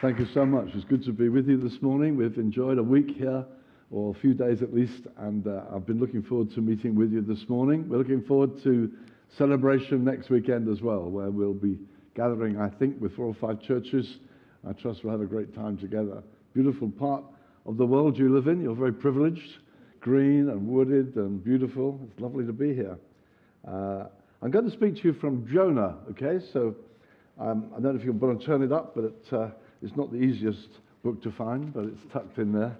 Thank you so much. It's good to be with you this morning. We've enjoyed a week here, or a few days at least, and uh, I've been looking forward to meeting with you this morning. We're looking forward to celebration next weekend as well, where we'll be gathering, I think, with four or five churches. I trust we'll have a great time together. Beautiful part of the world you live in. You're very privileged, green and wooded and beautiful. It's lovely to be here. Uh, I'm going to speak to you from Jonah, okay? So um, I don't know if you want to turn it up, but uh, it's not the easiest book to find, but it's tucked in there.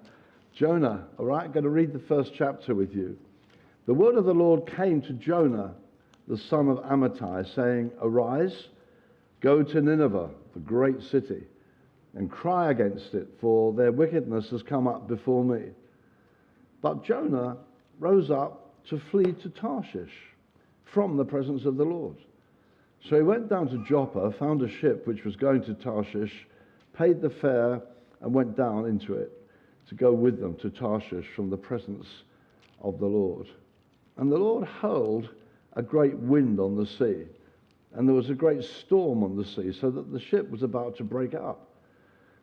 Jonah, all right? I'm going to read the first chapter with you. The word of the Lord came to Jonah, the son of Amittai, saying, Arise, go to Nineveh, the great city, and cry against it, for their wickedness has come up before me. But Jonah rose up to flee to Tarshish from the presence of the Lord. So he went down to Joppa, found a ship which was going to Tarshish, paid the fare, and went down into it to go with them to Tarshish from the presence of the Lord. And the Lord hurled a great wind on the sea, and there was a great storm on the sea, so that the ship was about to break up.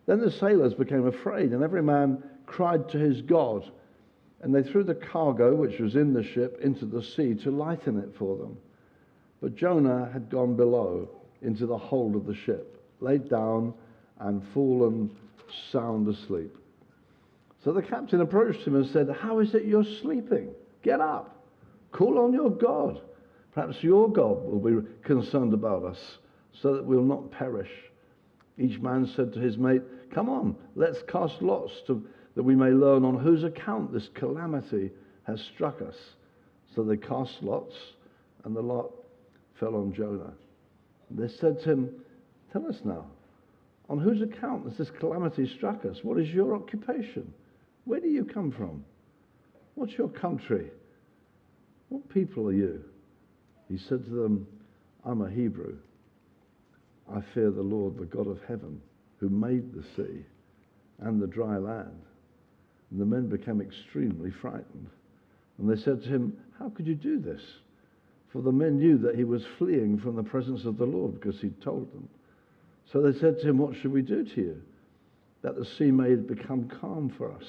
Then the sailors became afraid, and every man cried to his God, and they threw the cargo which was in the ship into the sea to lighten it for them. But Jonah had gone below into the hold of the ship, laid down, and fallen sound asleep. So the captain approached him and said, How is it you're sleeping? Get up. Call on your God. Perhaps your God will be concerned about us so that we'll not perish. Each man said to his mate, Come on, let's cast lots to, that we may learn on whose account this calamity has struck us. So they cast lots, and the lot fell on Jonah. They said to him, Tell us now, on whose account has this calamity struck us? What is your occupation? Where do you come from? What's your country? What people are you? He said to them, I'm a Hebrew. I fear the Lord, the God of heaven, who made the sea and the dry land. And the men became extremely frightened. And they said to him, How could you do this? For the men knew that he was fleeing from the presence of the Lord because he'd told them. So they said to him, What should we do to you? That the sea may become calm for us.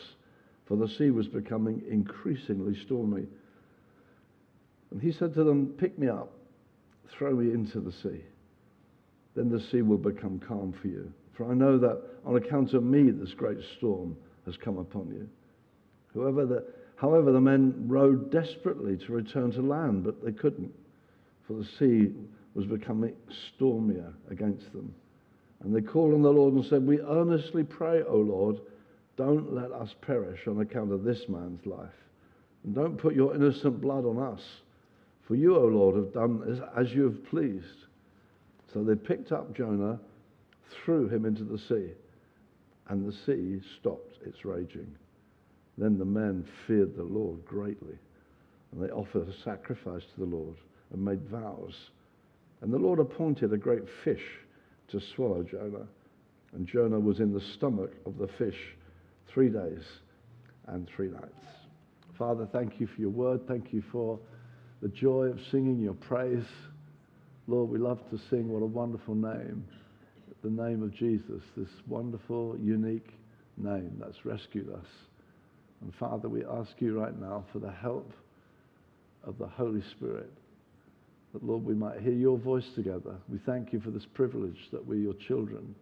For the sea was becoming increasingly stormy. And he said to them, Pick me up, throw me into the sea. Then the sea will become calm for you. For I know that on account of me this great storm has come upon you. Whoever the, however, the men rowed desperately to return to land, but they couldn't, for the sea was becoming stormier against them. And they called on the Lord and said, We earnestly pray, O Lord, don't let us perish on account of this man's life. And don't put your innocent blood on us. For you, O Lord, have done as you have pleased. So they picked up Jonah, threw him into the sea, and the sea stopped its raging. Then the men feared the Lord greatly, and they offered a sacrifice to the Lord and made vows. And the Lord appointed a great fish to swallow Jonah. And Jonah was in the stomach of the fish three days and three nights. Father, thank you for your word. Thank you for the joy of singing your praise. Lord, we love to sing what a wonderful name, the name of Jesus, this wonderful, unique name that's rescued us. And Father, we ask you right now for the help of the Holy Spirit that, Lord, we might hear your voice together. We thank you for this privilege that we're your children.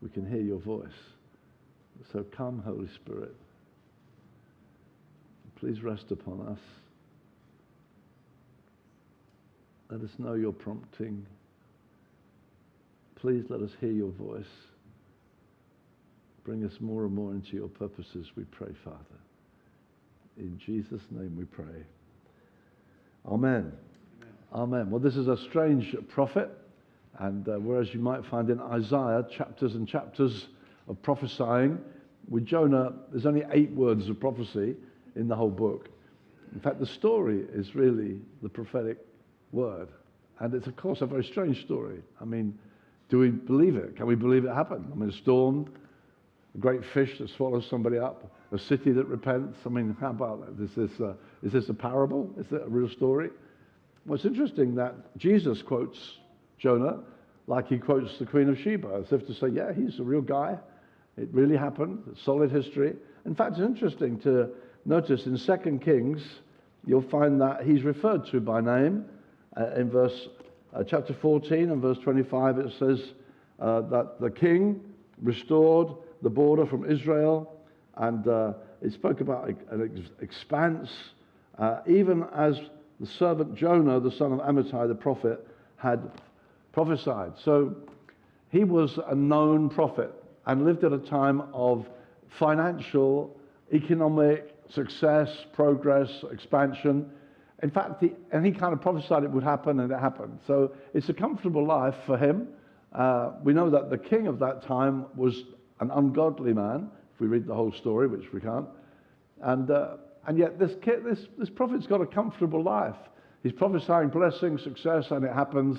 We can hear your voice. So come, Holy Spirit. Please rest upon us. Let us know your prompting. Please let us hear your voice. Bring us more and more into your purposes, we pray, Father. In Jesus' name we pray. Amen. Amen. Well, this is a strange prophet, and uh, whereas you might find in Isaiah chapters and chapters of prophesying, with Jonah, there's only eight words of prophecy in the whole book. In fact, the story is really the prophetic word. And it's, of course, a very strange story. I mean, do we believe it? Can we believe it happened? I mean, a storm, a great fish that swallows somebody up, a city that repents. I mean, how about that? Is this is this a parable? Is it a real story? Well, it's interesting that Jesus quotes Jonah like he quotes the Queen of Sheba, as if to say, yeah, he's a real guy. It really happened, It's solid history. In fact, it's interesting to notice in 2 Kings, you'll find that he's referred to by name. Uh, in verse uh, chapter 14 and verse 25, it says uh, that the king restored the border from Israel, and uh, it spoke about an ex- expanse, uh, even as the servant Jonah, the son of Amittai, the prophet, had prophesied. So he was a known prophet and lived at a time of financial, economic success, progress, expansion. In fact, he, and he kind of prophesied it would happen, and it happened. So it's a comfortable life for him. Uh, we know that the king of that time was an ungodly man, if we read the whole story, which we can't. And, uh, and yet, this, kid, this, this prophet's got a comfortable life. He's prophesying blessing, success, and it happens.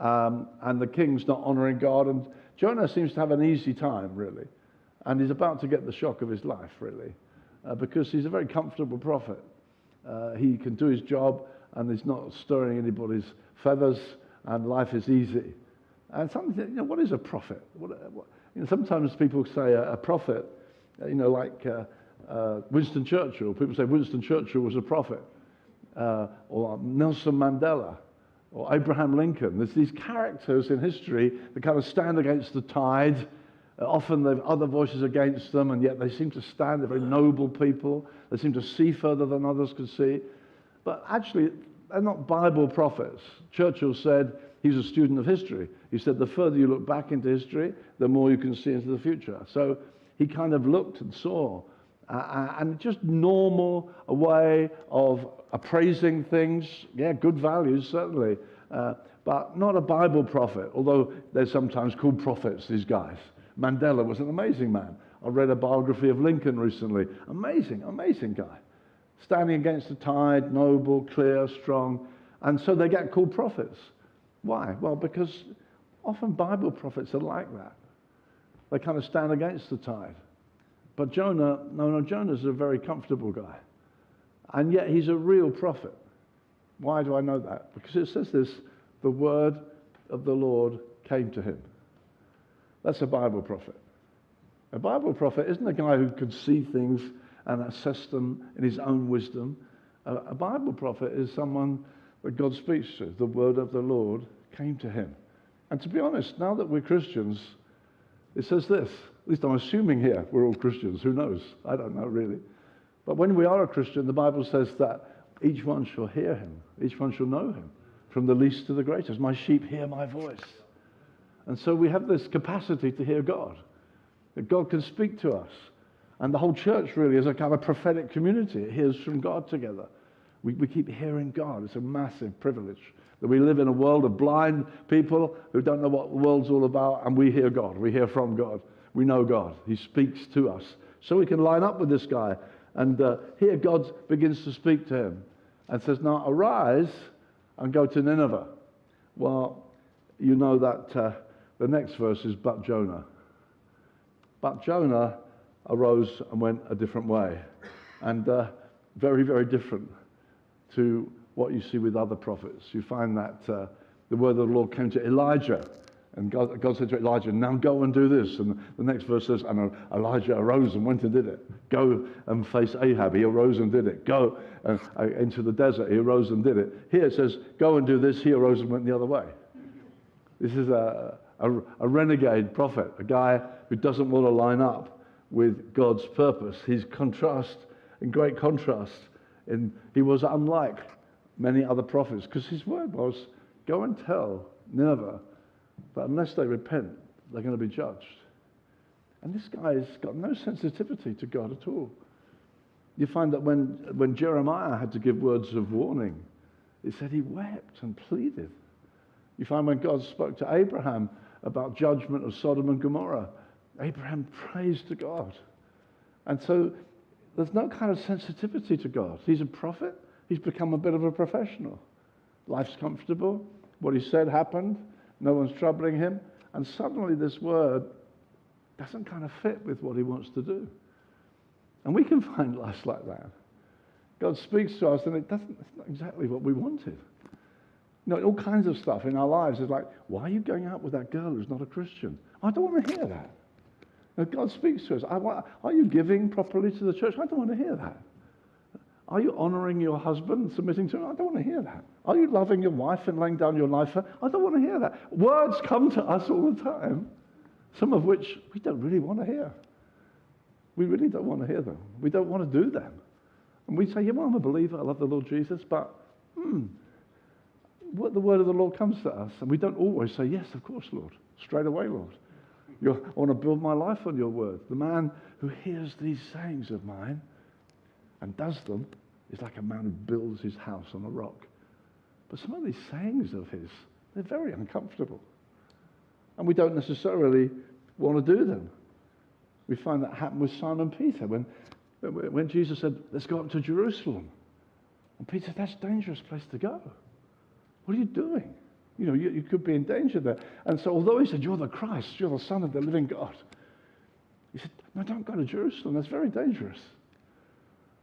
Um, and the king's not honoring God. And Jonah seems to have an easy time, really. And he's about to get the shock of his life, really, uh, because he's a very comfortable prophet. Uh, he can do his job, and he's not stirring anybody's feathers, and life is easy. And something, you know, what is a prophet? What, what, you know, sometimes people say a, a prophet, you know, like uh, uh, Winston Churchill. People say Winston Churchill was a prophet, uh, or Nelson Mandela or Abraham Lincoln. There's these characters in history that kind of stand against the tide. Uh, often there are other voices against them, and yet they seem to stand. They're very noble people. They seem to see further than others could see. But actually, they're not Bible prophets. Churchill said he's a student of history. He said the further you look back into history, the more you can see into the future. So he kind of looked and saw. Uh, uh and just normal way of appraising things. Yeah, good values, certainly. Uh, but not a Bible prophet, although they're sometimes called prophets, these guys. Mandela was an amazing man. I read a biography of Lincoln recently. Amazing, amazing guy. Standing against the tide, noble, clear, strong. And so they get called prophets. Why? Well, because often Bible prophets are like that. They kind of stand against the tide. But Jonah, no, no, Jonah's a very comfortable guy. And yet he's a real prophet. Why do I know that? Because it says this the word of the Lord came to him. That's a Bible prophet. A Bible prophet isn't a guy who can see things and assess them in his own wisdom. A, a Bible prophet is someone that God speaks to. The word of the Lord came to him. And to be honest, now that we're Christians, it says this. At least I'm assuming here we're all Christians. Who knows? I don't know really. But when we are a Christian, the Bible says that each one shall hear him, each one shall know him, from the least to the greatest. My sheep hear my voice. And so we have this capacity to hear God, that God can speak to us. And the whole church really is a kind of prophetic community. It hears from God together. We, we keep hearing God. It's a massive privilege that we live in a world of blind people who don't know what the world's all about, and we hear God. We hear from God. We know God. He speaks to us. So we can line up with this guy and uh, here God begins to speak to him and says, Now arise and go to Nineveh. Well, you know that uh, the next verse is, But Jonah. But Jonah arose and went a different way. And uh, very, very different to what you see with other prophets. You find that uh, the word of the Lord came to Elijah and God, God, said to Elijah, Now go and do this. And the next verse says, And Elijah arose and went and did it. Go and face Ahab. He arose and did it. Go uh, uh, into the desert. He arose and did it. Here it says, Go and do this. He arose and went the other way. This is a, a, a renegade prophet, a guy who doesn't want to line up with God's purpose. He's contrast, in great contrast. In, he was unlike many other prophets because his word was, Go and tell Nineveh but unless they repent, they're going to be judged. And this guy's got no sensitivity to God at all. You find that when, when Jeremiah had to give words of warning, it said he wept and pleaded. You find when God spoke to Abraham about judgment of Sodom and Gomorrah, Abraham prays to God. And so there's no kind of sensitivity to God. He's a prophet. He's become a bit of a professional. Life's comfortable. What he said happened. No one's troubling him. And suddenly this word doesn't kind of fit with what he wants to do. And we can find life like that. God speaks to us and it doesn't, it's not exactly what we wanted. You know, all kinds of stuff in our lives is like, why are you going out with that girl who's not a Christian? I don't want to hear that. Now, God speaks to us. Want, are you giving properly to the church? I don't want to hear that. Are you honoring your husband, submitting to him? I don't want to hear that. Are you loving your wife and laying down your life for? I don't want to hear that. Words come to us all the time, some of which we don't really want to hear. We really don't want to hear them. We don't want to do them. And we say, yeah, well, I'm a believer. I love the Lord Jesus, but hmm, what the word of the Lord comes to us, and we don't always say, yes, of course, Lord, straight away, Lord. You're, I want to build my life on your word. The man who hears these sayings of mine and does them is like a man who builds his house on a rock. But some of these sayings of his, they're very uncomfortable. And we don't necessarily want to do them. We find that happen with Simon Peter when, when Jesus said, Let's go up to Jerusalem. And Peter said, That's a dangerous place to go. What are you doing? You know, you, you could be in danger there. And so, although he said, You're the Christ, you're the Son of the living God, he said, No, don't go to Jerusalem. That's very dangerous.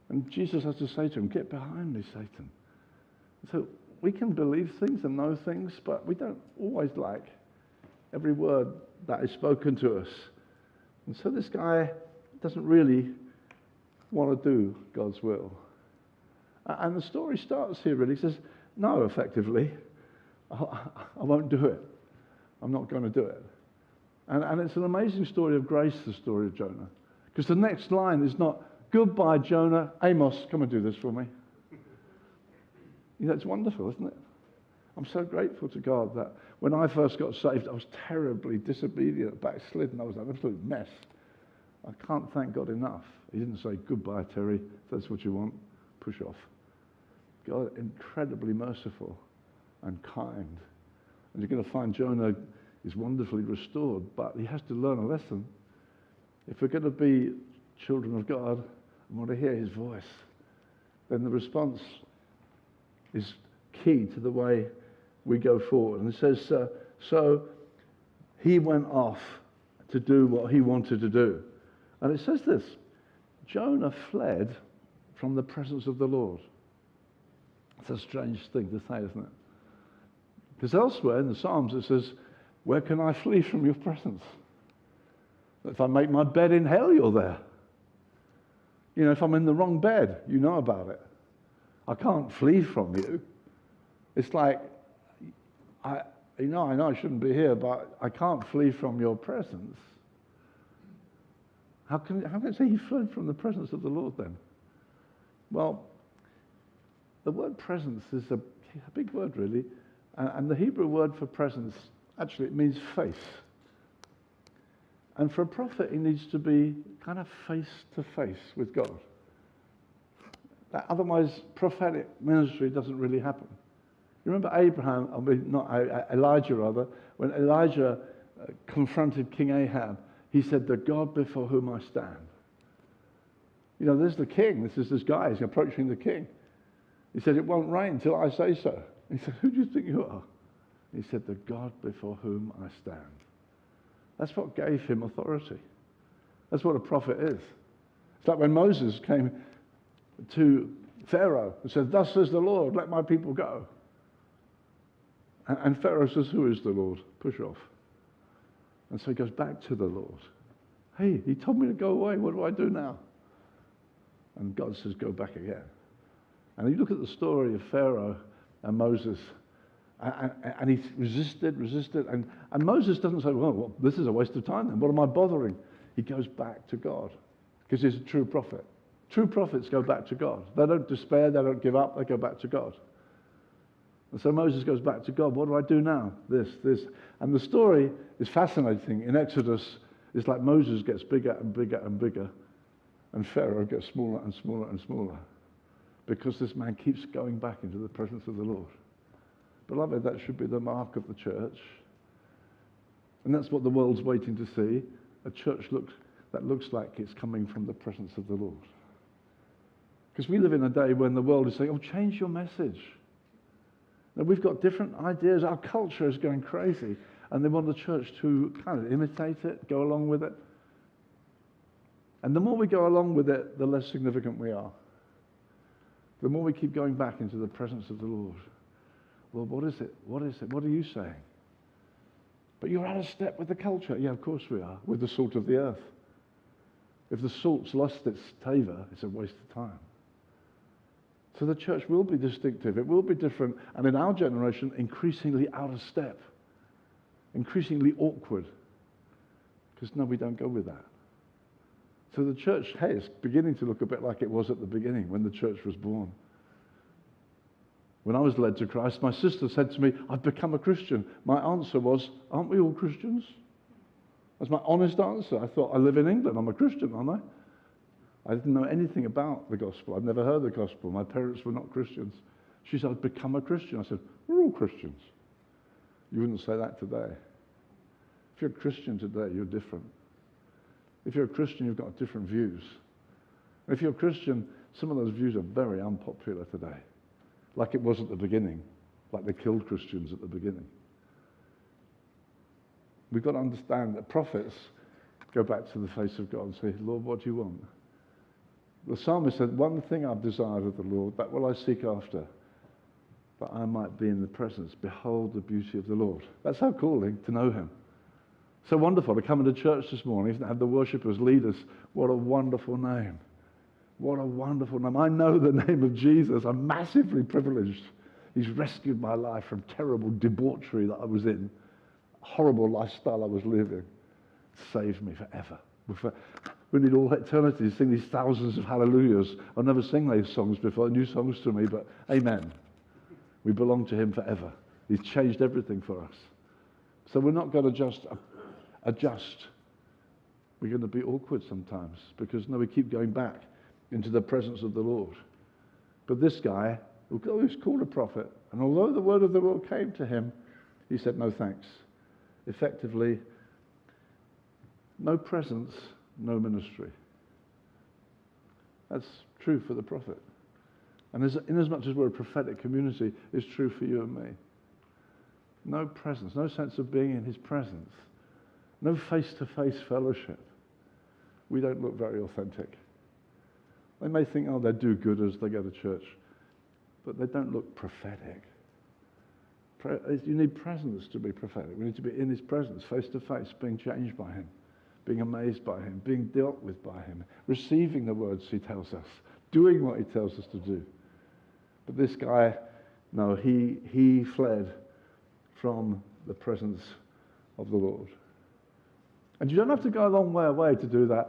And Jesus has to say to him, Get behind me, Satan. So we can believe things and know things, but we don't always like every word that is spoken to us. And so this guy doesn't really want to do God's will. And the story starts here really. He says, No, effectively, I won't do it. I'm not going to do it. And, and it's an amazing story of grace, the story of Jonah. Because the next line is not, Goodbye, Jonah. Amos, come and do this for me. It's wonderful, isn't it? I'm so grateful to God that when I first got saved, I was terribly disobedient, backslidden. I was an absolute mess. I can't thank God enough. He didn't say, Goodbye, Terry. If that's what you want, push off. God, incredibly merciful and kind. And you're going to find Jonah is wonderfully restored, but he has to learn a lesson. If we're going to be children of God, and want to hear his voice, then the response is key to the way we go forward. And it says, uh, so he went off to do what he wanted to do. And it says this Jonah fled from the presence of the Lord. It's a strange thing to say, isn't it? Because elsewhere in the Psalms it says, Where can I flee from your presence? If I make my bed in hell, you're there. You know, if I'm in the wrong bed, you know about it. I can't flee from you. It's like, I, you know, I know I shouldn't be here, but I can't flee from your presence. How can, how can I say he fled from the presence of the Lord then? Well, the word presence is a, a big word, really. And, the Hebrew word for presence, actually, it means face. And for a prophet, he needs to be kind of face to face with God. Otherwise, prophetic ministry doesn't really happen. You remember Abraham, I mean, not Elijah rather, when Elijah uh, confronted King Ahab, he said, The God before whom I stand. You know, there's the king. This is this guy. He's approaching the king. He said, It won't rain until I say so. He said, Who do you think you are? He said, The God before whom I stand. That's what gave him authority. That's what a prophet is. It's like when Moses came to Pharaoh and said, Thus says the Lord, let my people go. And Pharaoh says, Who is the Lord? Push off. And so he goes back to the Lord. Hey, he told me to go away. What do I do now? And God says, Go back again. And you look at the story of Pharaoh and Moses and, and he resisted, resisted. And, and Moses doesn't say, well, well, this is a waste of time then. What am I bothering? He goes back to God because he's a true prophet. True prophets go back to God. They don't despair, they don't give up, they go back to God. And so Moses goes back to God. What do I do now? This, this. And the story is fascinating. In Exodus, it's like Moses gets bigger and bigger and bigger, and Pharaoh gets smaller and smaller and smaller because this man keeps going back into the presence of the Lord. Beloved, that should be the mark of the church. And that's what the world's waiting to see a church looks, that looks like it's coming from the presence of the Lord. Because we live in a day when the world is saying, oh, change your message. Now, we've got different ideas. Our culture is going crazy. And they want the church to kind of imitate it, go along with it. And the more we go along with it, the less significant we are. The more we keep going back into the presence of the Lord. Well, what is it? What is it? What are you saying? But you're out of step with the culture. Yeah, of course we are. With the salt of the earth. If the salt's lost its savour, it's a waste of time. So the church will be distinctive. It will be different. And in our generation, increasingly out of step, increasingly awkward. Because no, we don't go with that. So the church, hey, it's beginning to look a bit like it was at the beginning when the church was born. When I was led to Christ, my sister said to me, I've become a Christian. My answer was, Aren't we all Christians? That's my honest answer. I thought, I live in England. I'm a Christian, aren't I? I didn't know anything about the gospel. I'd never heard the gospel. My parents were not Christians. She said, I've become a Christian. I said, We're all Christians. You wouldn't say that today. If you're a Christian today, you're different. If you're a Christian, you've got different views. If you're a Christian, some of those views are very unpopular today, like it was at the beginning, like they killed Christians at the beginning. We've got to understand that prophets go back to the face of God and say, Lord, what do you want? The psalmist said, One thing I've desired of the Lord, that will I seek after, that I might be in the presence. Behold the beauty of the Lord. That's our calling, to know him. So wonderful to come into church this morning and have the worshippers lead us. What a wonderful name. What a wonderful name. I know the name of Jesus. I'm massively privileged. He's rescued my life from terrible debauchery that I was in, horrible lifestyle I was living. Saved me forever. Uh, we need all eternity to sing these thousands of hallelujahs. I've never sung those songs before, new songs to me, but amen. We belong to him forever. He's changed everything for us. So we're not going to just uh, adjust. We're going to be awkward sometimes because, now we keep going back into the presence of the Lord. But this guy, oh, who's called a prophet, and although the word of the Lord came to him, he said, no thanks. Effectively, no presence, no ministry. That's true for the prophet. And as, inasmuch as we're a prophetic community, it's true for you and me. No presence, no sense of being in his presence no face to face fellowship. We don't look very authentic. They may think, oh, they do good as they go to church, but they don't look prophetic. Eh, you need presence to be prophetic. We need to be in his presence, face to face, being changed by him, being amazed by him, being dealt with by him, receiving the words he tells us, doing what he tells us to do. But this guy, no, he, he fled from the presence of the Lord. And you don't have to go a long way away to do that.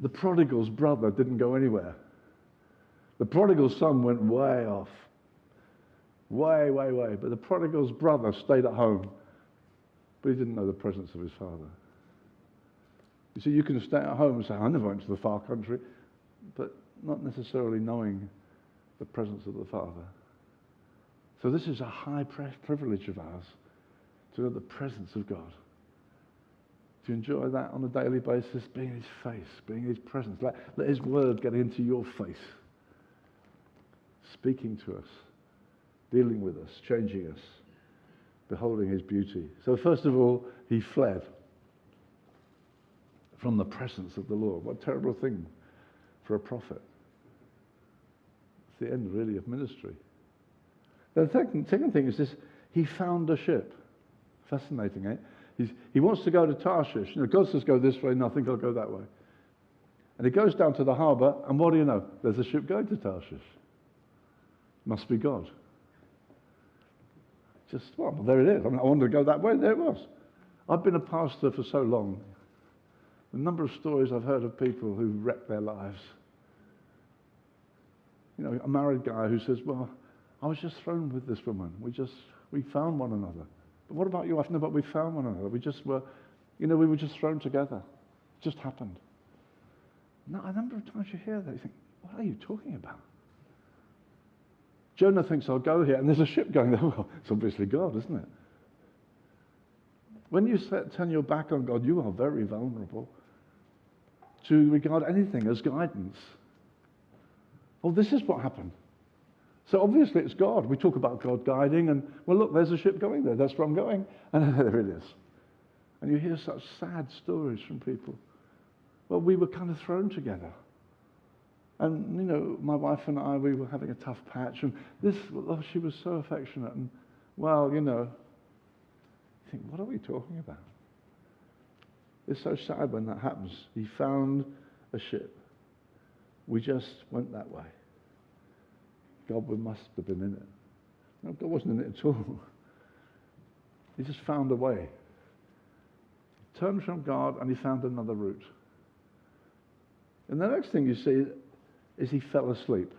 The prodigal's brother didn't go anywhere. The prodigal son went way off. Way, way, way. But the prodigal's brother stayed at home. But he didn't know the presence of his father. You see, you can stay at home and say, I never went to the far country, but not necessarily knowing the presence of the Father. So this is a high privilege of ours to know the presence of God to enjoy that on a daily basis, being his face, being his presence. Let, let his word get into your face, speaking to us, dealing with us, changing us, beholding his beauty. So, first of all, he fled from the presence of the Lord. What a terrible thing for a prophet. It's the end, really, of ministry. The second, second thing is this he found a ship. Fascinating, eh? He's, he wants to go to Tarshish. You know, God says, go this way, think I'll go that way. And he goes down to the harbour, and what do you know? There's a ship going to Tarshish. Must be God. Just, well, there it is. I, mean, I wanted to go that way, there it was. I've been a pastor for so long. The number of stories I've heard of people who wrecked their lives. You know, a married guy who says, well, I was just thrown with this woman. We just, we found one another. But what about you? I've never, we found one another. We just were, you know, we were just thrown together. It just happened. Now, a number of times you hear that, you think, what are you talking about? Jonah thinks, I'll go here, and there's a ship going there. Well, it's obviously God, isn't it? When you set, turn your back on God, you are very vulnerable to regard anything as guidance. Well, this is what happened. So obviously it's God. We talk about God guiding, and well, look, there's a ship going there. That's where I'm going. And there it is. And you hear such sad stories from people. Well, we were kind of thrown together. And, you know, my wife and I, we were having a tough patch. And this, oh, she was so affectionate. And, well, you know, you think, what are we talking about? It's so sad when that happens. He found a ship. We just went that way. God must have been in it. No, God wasn't in it at all. He just found a way. He turned from God and he found another route. And the next thing you see is he fell asleep.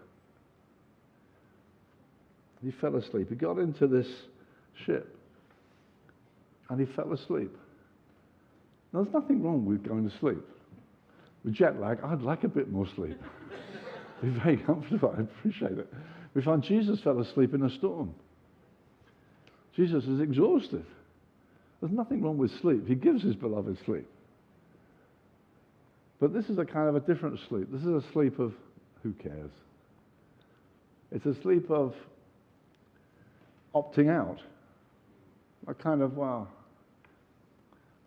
He fell asleep. He got into this ship and he fell asleep. Now, there's nothing wrong with going to sleep. With jet lag, I'd like a bit more sleep. Be very comfortable. I appreciate it. We find Jesus fell asleep in a storm. Jesus is exhausted. There's nothing wrong with sleep. He gives his beloved sleep. But this is a kind of a different sleep. This is a sleep of who cares? It's a sleep of opting out. A kind of, well,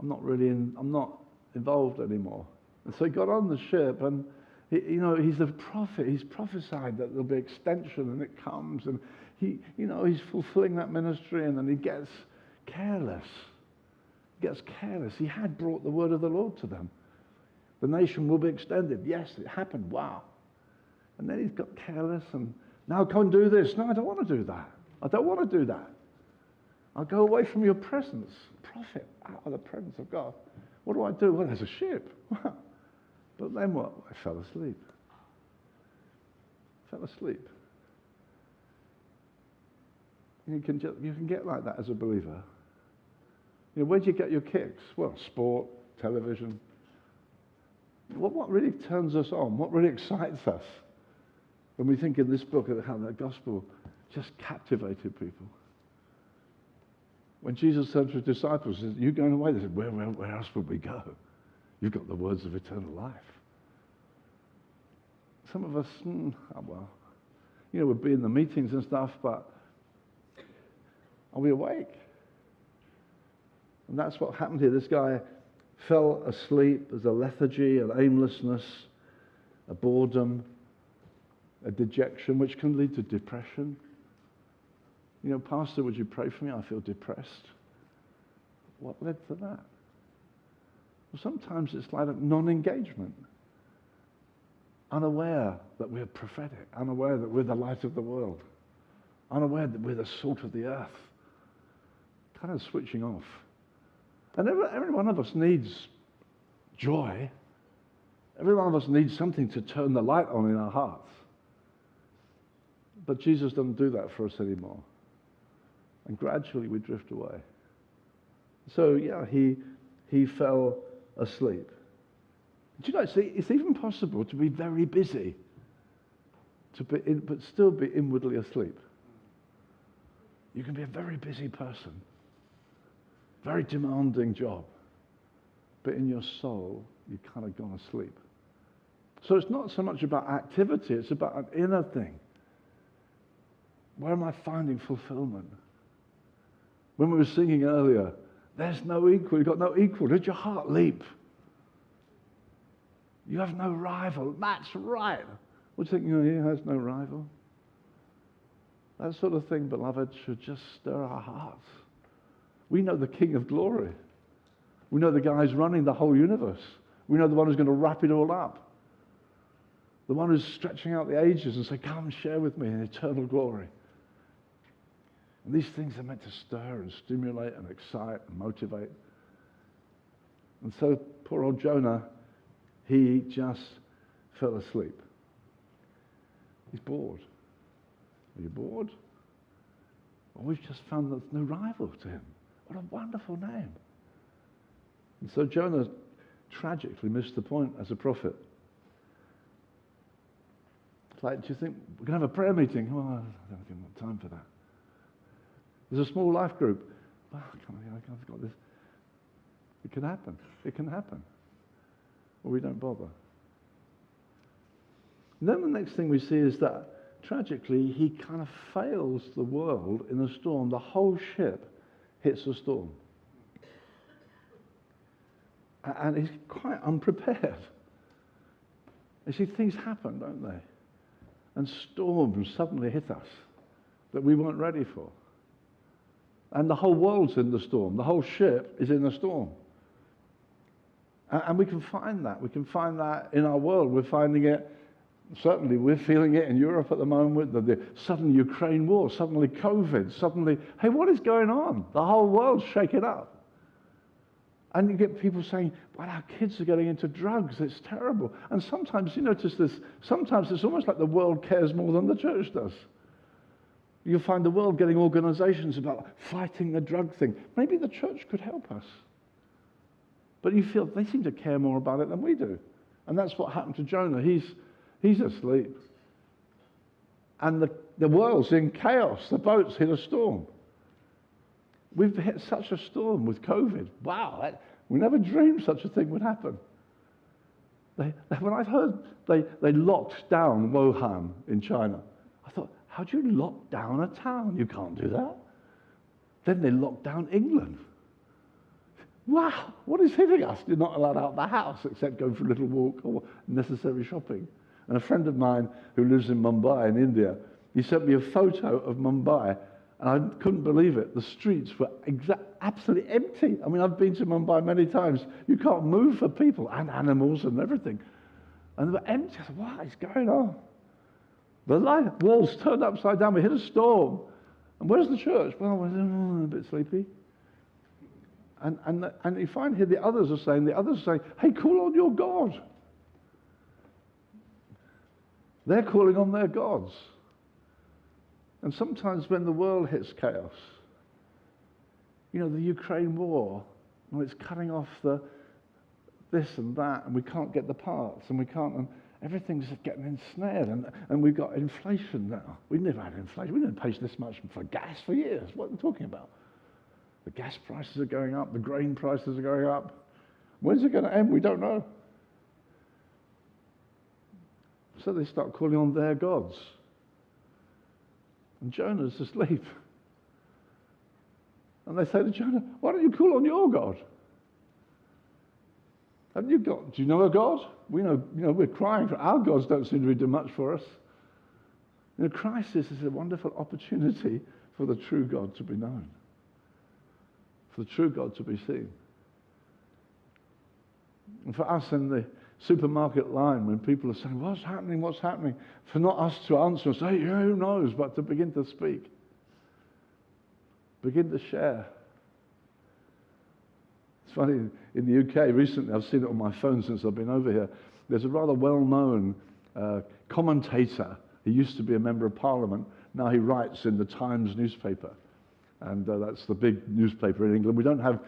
I'm not really in, I'm not involved anymore. And so he got on the ship and you know, he's a prophet. He's prophesied that there'll be extension and it comes. And he, you know, he's fulfilling that ministry and then he gets careless. He gets careless. He had brought the word of the Lord to them. The nation will be extended. Yes, it happened. Wow. And then he's got careless and now come and do this. No, I don't want to do that. I don't want to do that. I'll go away from your presence. Prophet out of the presence of God. What do I do? Well, there's a ship. but then what? I fell asleep. fell asleep. You can, just, you can get like that as a believer. You know, where do you get your kicks? Well, sport, television. What, what really turns us on? What really excites us? When we think in this book of how the gospel just captivated people. When Jesus said to his disciples, You're going away? They said, where, where, where else would we go? You've got the words of eternal life. Some of us, mm, oh well, you know, we'd be in the meetings and stuff, but are we awake? And that's what happened here. This guy fell asleep. There's a lethargy, an aimlessness, a boredom, a dejection, which can lead to depression. You know, Pastor, would you pray for me? I feel depressed. What led to that? Well, sometimes it's like a non engagement, unaware that we're prophetic, unaware that we're the light of the world, unaware that we're the salt of the earth, kind of switching off. And every, every one of us needs joy. Every one of us needs something to turn the light on in our hearts. But Jesus doesn't do that for us anymore. And gradually we drift away. So, yeah, he, he fell asleep. Do you know, it's, it's even possible to be very busy, to be in, but still be inwardly asleep. You can be a very busy person, very demanding job, but in your soul, you've kind of gone asleep. So it's not so much about activity, it's about an inner thing. Where am I finding fulfillment? When we were singing earlier, there's no equal. You've got no equal. Did your heart leap? You have no rival. That's right. What do you think? You know, he has no rival. That sort of thing, beloved, should just stir our hearts. We know the King of glory. We know the guy who's running the whole universe. We know the one who's going to wrap it all up. The one who's stretching out the ages and say, Come share with me in eternal glory. And these things are meant to stir and stimulate and excite and motivate. And so poor old Jonah, he just fell asleep. He's bored. Are you bored? Well, we've just found there's no rival to him. What a wonderful name. And so Jonah tragically missed the point as a prophet. It's like, do you think we're going to have a prayer meeting? Well, I don't have got time for that. There's a small life group. Oh, I've got this. It can happen. It can happen. Or we don't bother. And then the next thing we see is that tragically he kind of fails the world in a storm. The whole ship hits a storm. And he's quite unprepared. You see, things happen, don't they? And storms suddenly hit us that we weren't ready for. And the whole world's in the storm. The whole ship is in a storm. And, we can find that. We can find that in our world. We're finding it, certainly, we're feeling it in Europe at the moment. The, the sudden Ukraine war, suddenly COVID, suddenly, hey, what is going on? The whole world's shaken up. And you get people saying, well, our kids are getting into drugs. It's terrible. And sometimes you notice this, sometimes it's almost like the world cares more than the church does. You'll find the world getting organizations about fighting the drug thing. Maybe the church could help us. But you feel they seem to care more about it than we do. And that's what happened to Jonah. He's, he's asleep. And the, the world's in chaos. The boat's hit a storm. We've hit such a storm with COVID. Wow, that, we never dreamed such a thing would happen. They, when I heard they, they locked down Wuhan in China, I thought, how do you lock down a town? You can't do that. Then they locked down England. Wow, what is hitting us? You're not allowed out of the house except go for a little walk or necessary shopping. And a friend of mine who lives in Mumbai in India, he sent me a photo of Mumbai, and I couldn't believe it. The streets were absolutely empty. I mean, I've been to Mumbai many times. You can't move for people and animals and everything. And they were empty. I said, what is going on? The light, world's turned upside down. We hit a storm. And where's the church? Well, we're mm, a bit sleepy. And, and, and you find here the others are saying, the others are saying, hey, call on your God. They're calling on their gods. And sometimes when the world hits chaos, you know, the Ukraine war, when it's cutting off the this and that, and we can't get the parts, and we can't, and everything's getting ensnared, and, and we've got inflation now. We've never had inflation. We didn't pay this much for gas for years. What are we talking about? The gas prices are going up, the grain prices are going up. When's it going to end? We don't know. So they start calling on their gods. And Jonah's asleep. And they say to Jonah, Why don't you call on your God? Haven't you got, do you know a God? We know, you know, we're crying for our gods don't seem to be doing much for us. You know, crisis is a wonderful opportunity for the true God to be known for the true God to be seen. And for us in the supermarket line, when people are saying, What's happening? What's happening? For not us to answer and say, yeah, Who knows? but to begin to speak, begin to share. Funny, in the UK recently, I've seen it on my phone since I've been over here. There's a rather well known uh, commentator. He used to be a member of parliament. Now he writes in the Times newspaper. And uh, that's the big newspaper in England. We don't have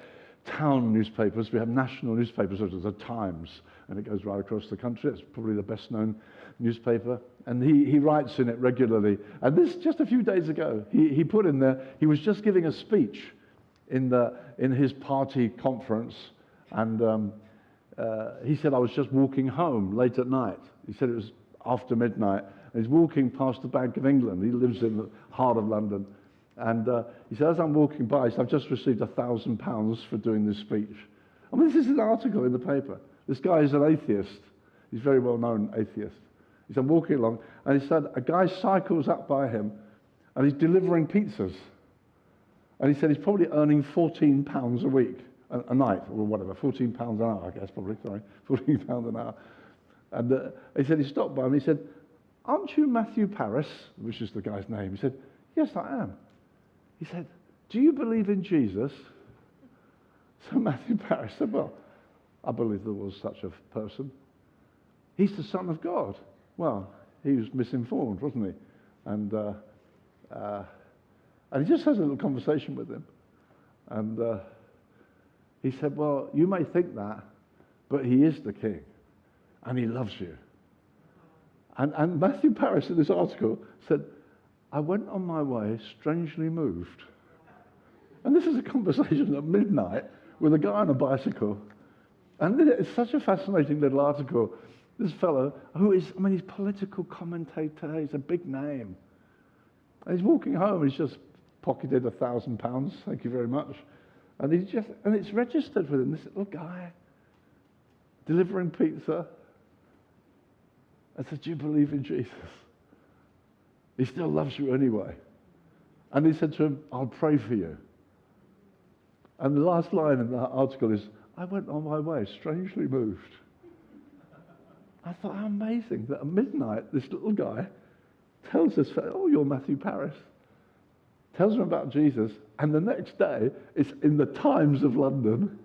town newspapers, we have national newspapers such as the Times, and it goes right across the country. It's probably the best known newspaper. And he, he writes in it regularly. And this, just a few days ago, he, he put in there, he was just giving a speech in, the, in his party conference. And um, uh, he said, I was just walking home late at night. He said it was after midnight. And he's walking past the Bank of England. He lives in the heart of London. And uh, he said, as I'm walking by, he said, I've just received a thousand pounds for doing this speech. I mean, this is an article in the paper. This guy is an atheist. He's a very well known atheist. He said, I'm walking along, and he said, a guy cycles up by him, and he's delivering pizzas. And he said he's probably earning 14 pounds a week, a, a, night, or whatever, 14 pounds an hour, I guess, probably, sorry, 14 pounds an hour. And uh, he said, he stopped by him, he said, aren't you Matthew Parris, which is the guy's name? He said, yes, I am. He said, Do you believe in Jesus? So Matthew Parris said, Well, I believe there was such a person. He's the Son of God. Well, he was misinformed, wasn't he? And, uh, uh, and he just has a little conversation with him. And uh, he said, Well, you may think that, but he is the king, and he loves you. And, and Matthew Parris, in this article, said, I went on my way strangely moved. And this is a conversation at midnight with a guy on a bicycle. And it's such a fascinating little article. This fellow, who is, I mean, he's political commentator, he's a big name. And he's walking home, he's just pocketed a thousand pounds, thank you very much. And he's just, and it's registered with him, this little guy, delivering pizza. I said, Do you believe in Jesus? He still loves you anyway. And he said to him, I'll pray for you. And the last line in that article is, I went on my way, strangely moved. I thought, how amazing that at midnight, this little guy tells us, oh, you're Matthew Parris. Tells him about Jesus, and the next day, it's in the Times of London.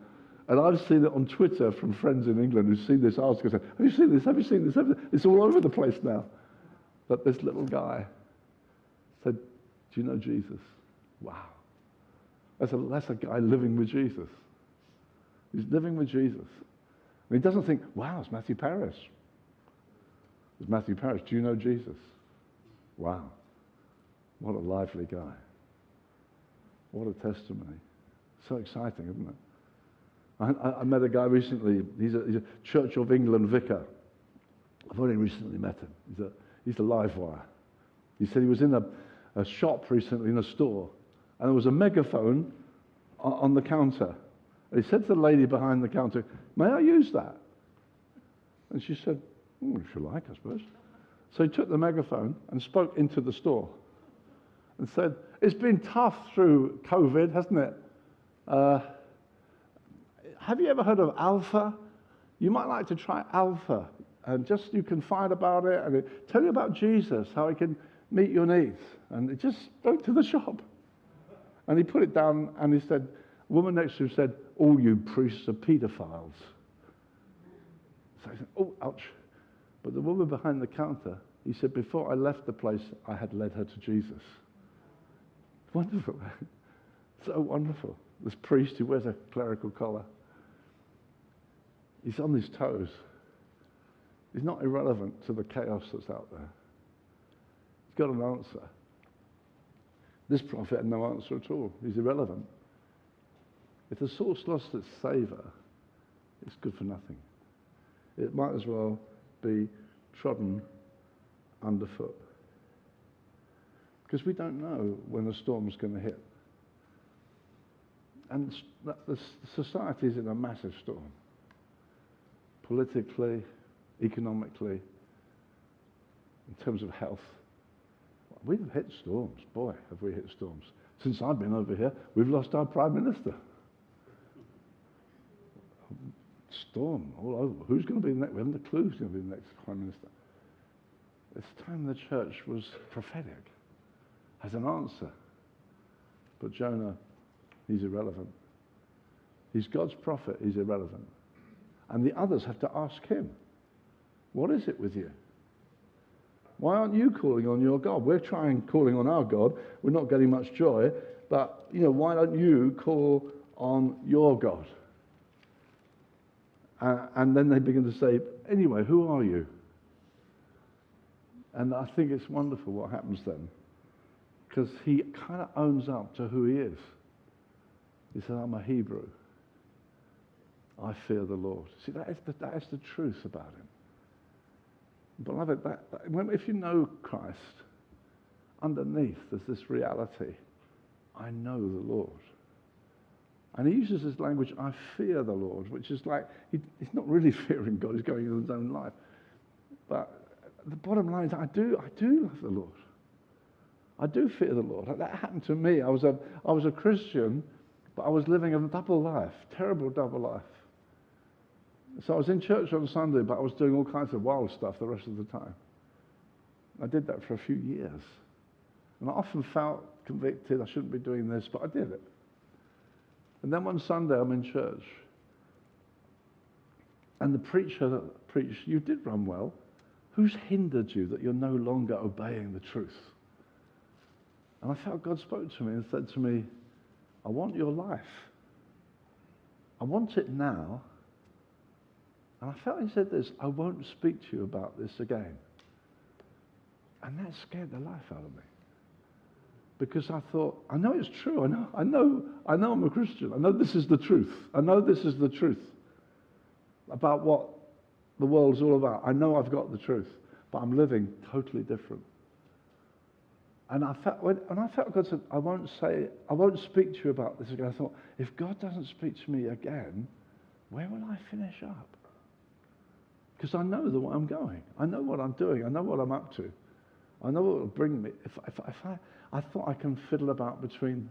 And I've seen it on Twitter from friends in England who've seen this article. Say, Have you seen this? Have you seen this? It's all over the place now. But this little guy said, Do you know Jesus? Wow. That's a, that's a guy living with Jesus. He's living with Jesus. And he doesn't think, wow, it's Matthew Parris. It's Matthew Parris. Do you know Jesus? Wow. What a lively guy. What a testimony. So exciting, isn't it? I, I met a guy recently. He's a, he's a, Church of England vicar. I've only recently met him. He's a, he's a live wire. He said he was in a, a shop recently in a store, and there was a megaphone on, on the counter. And he said to the lady behind the counter, May I use that? And she said, oh, If you like, I suppose. So he took the megaphone and spoke into the store and said, It's been tough through COVID, hasn't it? Uh, have you ever heard of Alpha? You might like to try Alpha. And just you can find about it and it, tell you about Jesus, how he can meet your needs. And just spoke to the shop. And he put it down and he said, a woman next to him said, All you priests are pedophiles. So he said, Oh, ouch. But the woman behind the counter, he said, Before I left the place, I had led her to Jesus. Wonderful. so wonderful. This priest who wears a clerical collar. He's on his toes. He's not irrelevant to the chaos that's out there. He's got an answer. This prophet had no answer at all. He's irrelevant. If the source lost its savour, it's good for nothing. It might as well be trodden underfoot. Because we don't know when the storm's going to hit. And the society is in a massive storm politically, economically, in terms of health. We've hit storms. Boy, have we hit storms. Since I've been over here, we've lost our Prime Minister. Storm all over. Who's going to be the next? We haven't a clue who's going to be the next Prime Minister. It's time the church was prophetic, has an answer. But Jonah, he's irrelevant. He's God's prophet, he's irrelevant. And the others have to ask him, What is it with you? Why aren't you calling on your God? We're trying calling on our God. We're not getting much joy. But, you know, why don't you call on your God? Uh, and then they begin to say, Anyway, who are you? And I think it's wonderful what happens then. Because he kind of owns up to who he is. He said, I'm a Hebrew. I fear the Lord. See, that is the, that is the truth about him. Beloved, that, that, if you know Christ, underneath there's this reality I know the Lord. And he uses this language, I fear the Lord, which is like, he, he's not really fearing God, he's going in his own life. But the bottom line is, I do, I do love the Lord. I do fear the Lord. That happened to me. I was a, I was a Christian, but I was living a double life, terrible double life. So I was in church on Sunday, but I was doing all kinds of wild stuff the rest of the time. I did that for a few years. And I often felt convicted, I shouldn't be doing this, but I did it. And then one Sunday I'm in church. And the preacher preached, You did run well. Who's hindered you that you're no longer obeying the truth? And I felt God spoke to me and said to me, I want your life. I want it now and I felt he said this, I won't speak to you about this again. And that scared the life out of me. Because I thought, I know it's true. I know, I know, I know I'm a Christian. I know this is the truth. I know this is the truth about what the world's all about. I know I've got the truth, but I'm living totally different. And I felt, when, and I felt God said, I won't say, I won't speak to you about this again. I thought, if God doesn't speak to me again, where will I finish up? because I know the way I'm going. I know what I'm doing. I know what I'm up to. I know what will bring me. If, if, if I, I thought I can fiddle about between.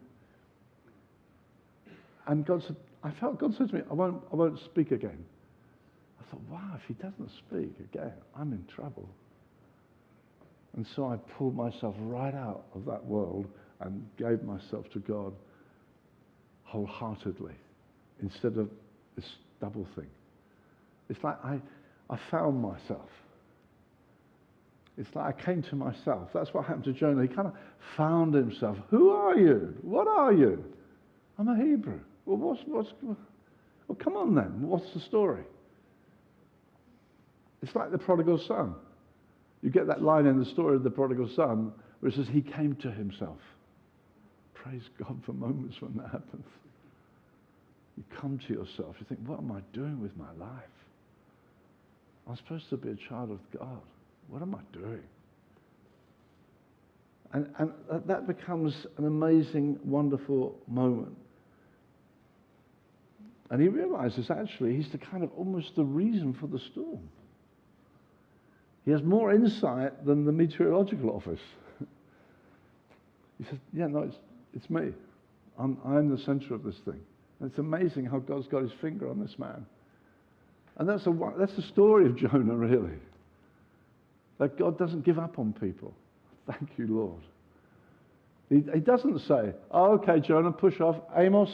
And God said, I felt God said to me, I won't, I won't speak again. I thought, wow, if he doesn't speak again, I'm in trouble. And so I pulled myself right out of that world and gave myself to God wholeheartedly instead of this double thing. It's like I, I found myself. It's like I came to myself. That's what happened to Jonah. He kind of found himself. Who are you? What are you? I'm a Hebrew. Well, what's, what's, well, come on then. What's the story? It's like the prodigal son. You get that line in the story of the prodigal son where it says he came to himself. Praise God for moments when that happens. You come to yourself. You think, what am I doing with my life? I'm supposed to be a child of God. What am I doing? And, and that becomes an amazing, wonderful moment. And he realizes actually he's the kind of almost the reason for the storm. He has more insight than the meteorological office. he says, Yeah, no, it's, it's me. I'm, I'm the center of this thing. And it's amazing how God's got his finger on this man. And that's, a, that's the story of Jonah, really. That God doesn't give up on people. Thank you, Lord. He, he doesn't say, oh, okay, Jonah, push off. Amos,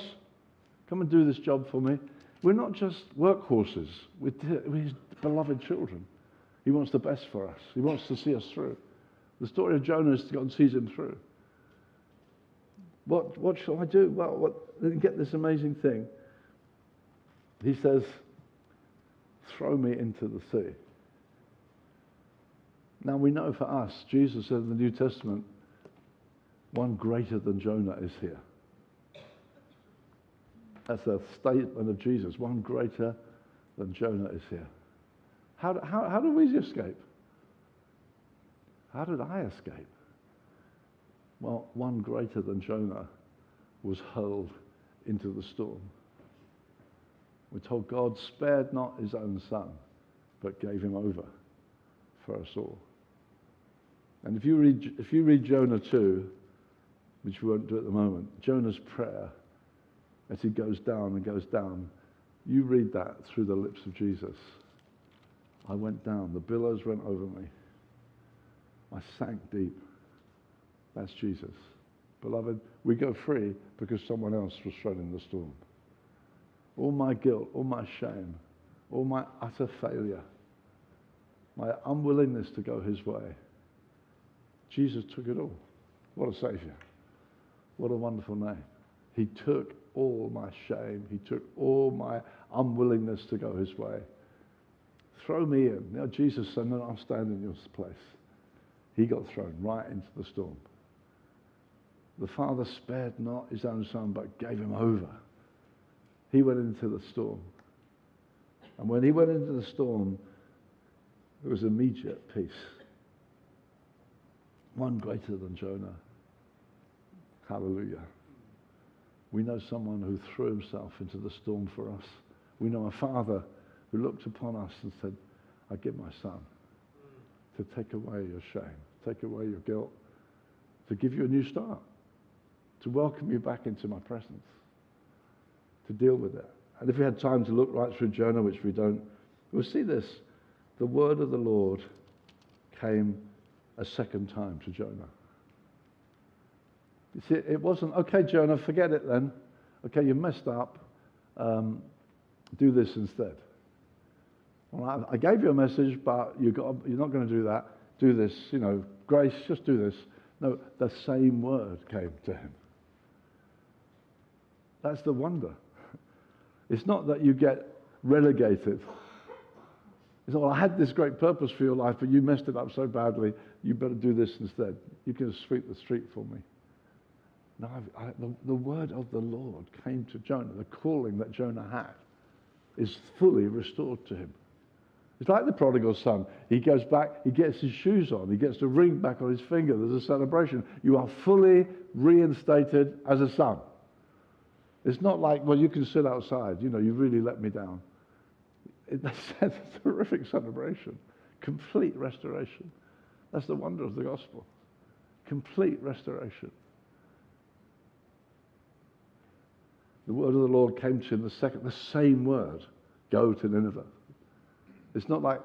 come and do this job for me. We're not just workhorses, we're, we're his beloved children. He wants the best for us. He wants to see us through. The story of Jonah is God sees him through. What, what shall I do? Well, what, get this amazing thing. He says, throw me into the sea. Now we know for us, Jesus said in the New Testament, one greater than Jonah is here. That's a statement of Jesus. One greater than Jonah is here. How, how, how did we escape? How did I escape? Well, one greater than Jonah was hurled into the storm. We're told God spared not his own son, but gave him over for us all. And if you read, if you read Jonah 2, which we won't do at the moment, Jonah's prayer as he goes down and goes down, you read that through the lips of Jesus. I went down. The billows went over me. I sank deep. That's Jesus. Beloved, we go free because someone else was thrown in the storm. All my guilt, all my shame, all my utter failure, my unwillingness to go his way, Jesus took it all. What a Savior. What a wonderful name. He took all my shame. He took all my unwillingness to go his way throw me in. Now, Jesus said, no, I'll stand in your place. He got thrown right into the storm. The Father spared not his own Son, but gave him over. He went into the storm. And when he went into the storm, there was immediate peace. One greater than Jonah. Hallelujah. We know someone who threw himself into the storm for us. We know a Father who looked upon us and said, I give my son to take away your shame, take away your guilt, to give you a new start, to welcome you back into my presence, to deal with it. And if we had time to look right through Jonah, which we don't, we'll see this. The word of the Lord came a second time to Jonah. You see, it wasn't, okay, Jonah, forget it then. Okay, you messed up. Um, do this instead. Well, I, I gave you a message, but you got, you're not going to do that. Do this, you know, grace, just do this. No, the same word came to him. That's the wonder. It's not that you get relegated. It's not, well, I had this great purpose for your life, but you messed it up so badly, you better do this instead. You can sweep the street for me. No, I, the, the word of the Lord came to Jonah. The calling that Jonah had is fully restored to him. It's like the prodigal son. He goes back, he gets his shoes on, he gets the ring back on his finger. There's a celebration. You are fully reinstated as a son. It's not like, well, you can sit outside. You know, you really let me down. That's a terrific celebration. Complete restoration. That's the wonder of the gospel. Complete restoration. The word of the Lord came to him the second, the same word, go to Nineveh. It's not like,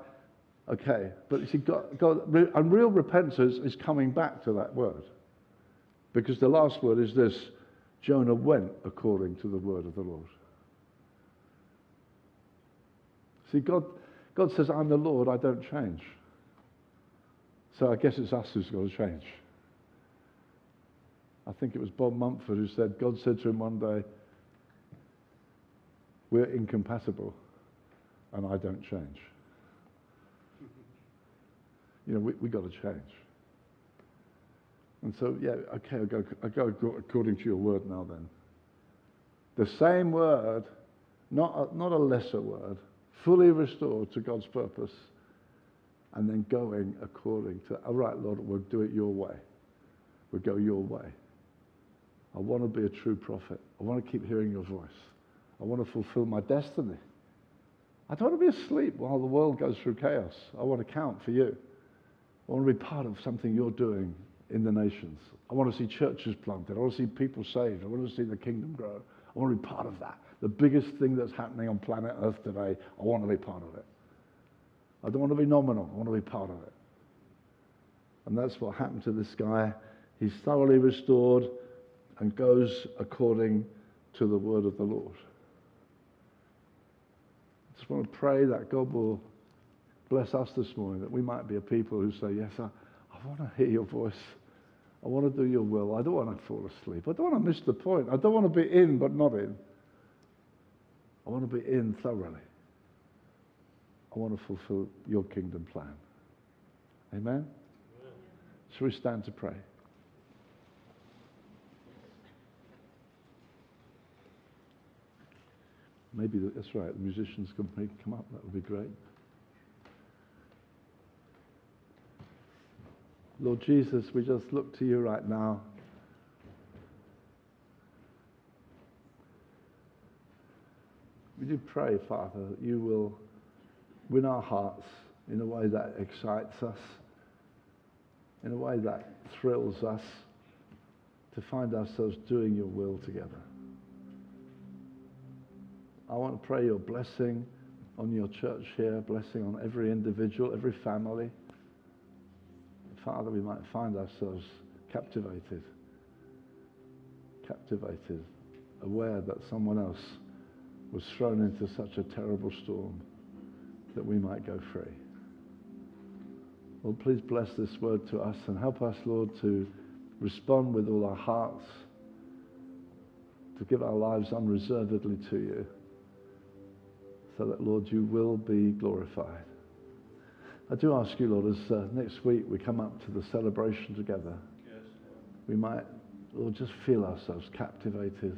okay, but you see, God, God, and real repentance is coming back to that word. Because the last word is this Jonah went according to the word of the Lord. See, God, God says, I'm the Lord, I don't change. So I guess it's us who's got to change. I think it was Bob Mumford who said, God said to him one day, We're incompatible, and I don't change. You know, we've we got to change. And so, yeah, okay, I'll go, I'll go according to your word now then. The same word, not a, not a lesser word, fully restored to God's purpose, and then going according to, all right, Lord, we'll do it your way. We'll go your way. I want to be a true prophet. I want to keep hearing your voice. I want to fulfill my destiny. I don't want to be asleep while the world goes through chaos. I want to count for you. I want to be part of something you're doing in the nations. I want to see churches planted. I want to see people saved. I want to see the kingdom grow. I want to be part of that. The biggest thing that's happening on planet Earth today, I want to be part of it. I don't want to be nominal. I want to be part of it. And that's what happened to this guy. He's thoroughly restored and goes according to the word of the Lord. I just want to pray that God will bless us this morning, that we might be a people who say, Yes, I, I want to hear your voice. I want to do your will. I don't want to fall asleep. I don't want to miss the point. I don't want to be in but not in. I want to be in thoroughly. I want to fulfill your kingdom plan. Amen? Amen. Shall we stand to pray? Maybe that's right. The musicians can come up. That would be great. Lord Jesus, we just look to you right now. We do pray, Father, that you will win our hearts in a way that excites us, in a way that thrills us to find ourselves doing your will together. I want to pray your blessing on your church here, blessing on every individual, every family. Father, we might find ourselves captivated, captivated, aware that someone else was thrown into such a terrible storm that we might go free. Lord, please bless this word to us and help us, Lord, to respond with all our hearts, to give our lives unreservedly to you, so that, Lord, you will be glorified. I do ask you, Lord, as uh, next week we come up to the celebration together, yes. we might, Lord, just feel ourselves captivated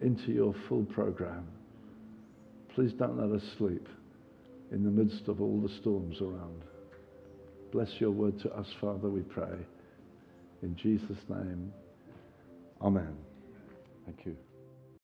into your full program. Please don't let us sleep in the midst of all the storms around. Bless your word to us, Father, we pray. In Jesus' name, amen. Thank you.